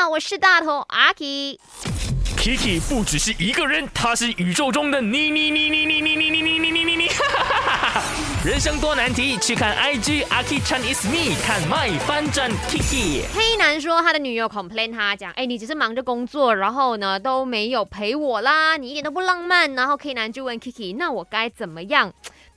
好，我是大头阿 K。Kiki 不只是一个人，他是宇宙中的你你你你你你你你你你你你你，人生多难题，去看 IG Aki Chan is me，看 My 翻转 Kiki。黑男说他的女友 complain 他讲，哎，你只是忙着工作，然后呢都没有陪我啦，你一点都不浪漫。然后 K 男就问 Kiki，那我该怎么样？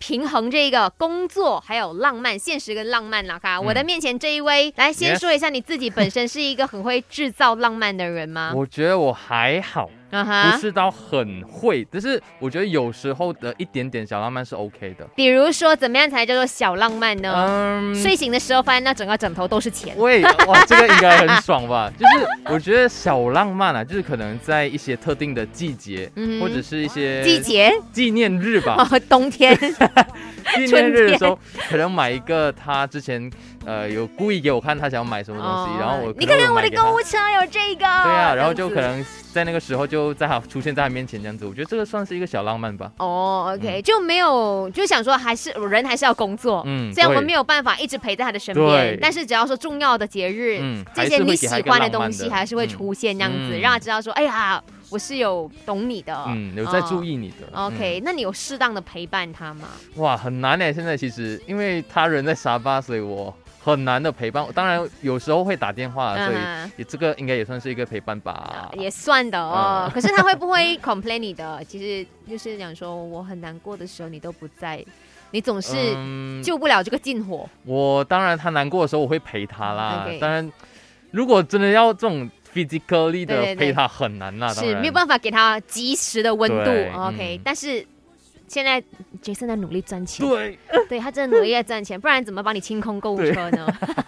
平衡这个工作还有浪漫，现实跟浪漫啦哈。我的面前这一位，来先说一下你自己本身是一个很会制造浪漫的人吗？我觉得我还好，不，是到很会，但是我觉得有时候的一点点小浪漫是 OK 的。比如说怎么样才叫做小浪漫呢？嗯，睡醒的时候发现那整个枕头都是钱。喂，哇，这个应该很爽吧？就是我觉得小浪漫啊，就是可能在一些特定的季节，嗯或者是一些季节纪念日吧，哦，冬天 纪念日的时候，可能买一个他之前呃有故意给我看他想要买什么东西，然后我哦你看看我的购物物。车有这个，对对啊，然后就可能在那个时候就在他出现在他面前这样子，我觉得这个算是一个小浪漫吧。哦，OK，、就没有就想说还是人还是要工作，嗯对虽然我们没有办法一直陪在他的身边，但是只要说重要的节日，嗯这些你喜欢的东西还是会出现这样子，嗯让他知道说，哎呀，我是有懂你的，嗯，有在注意你的。哦。OK，、那你有适当的陪伴他吗？嗯哇，很难呢。现在其实因为他人在沙巴，所以我很难的陪伴。当然有时候会打电话，所以这个应该也算是一个陪伴吧。也算的哦，嗯 可是他会不会 complain 你的？其实就是讲说我很难过的时候你都不在，你总是嗯救不了这个近火。我当然他难过的时候我会陪他啦。当然，如果真的要这种 physically 的陪他很难啦，当然是没有办法给他及时的温度，OK、嗯但是现在 Jason 在努力赚钱，对，对他真的努力在赚钱，不然怎么帮你清空购物车呢？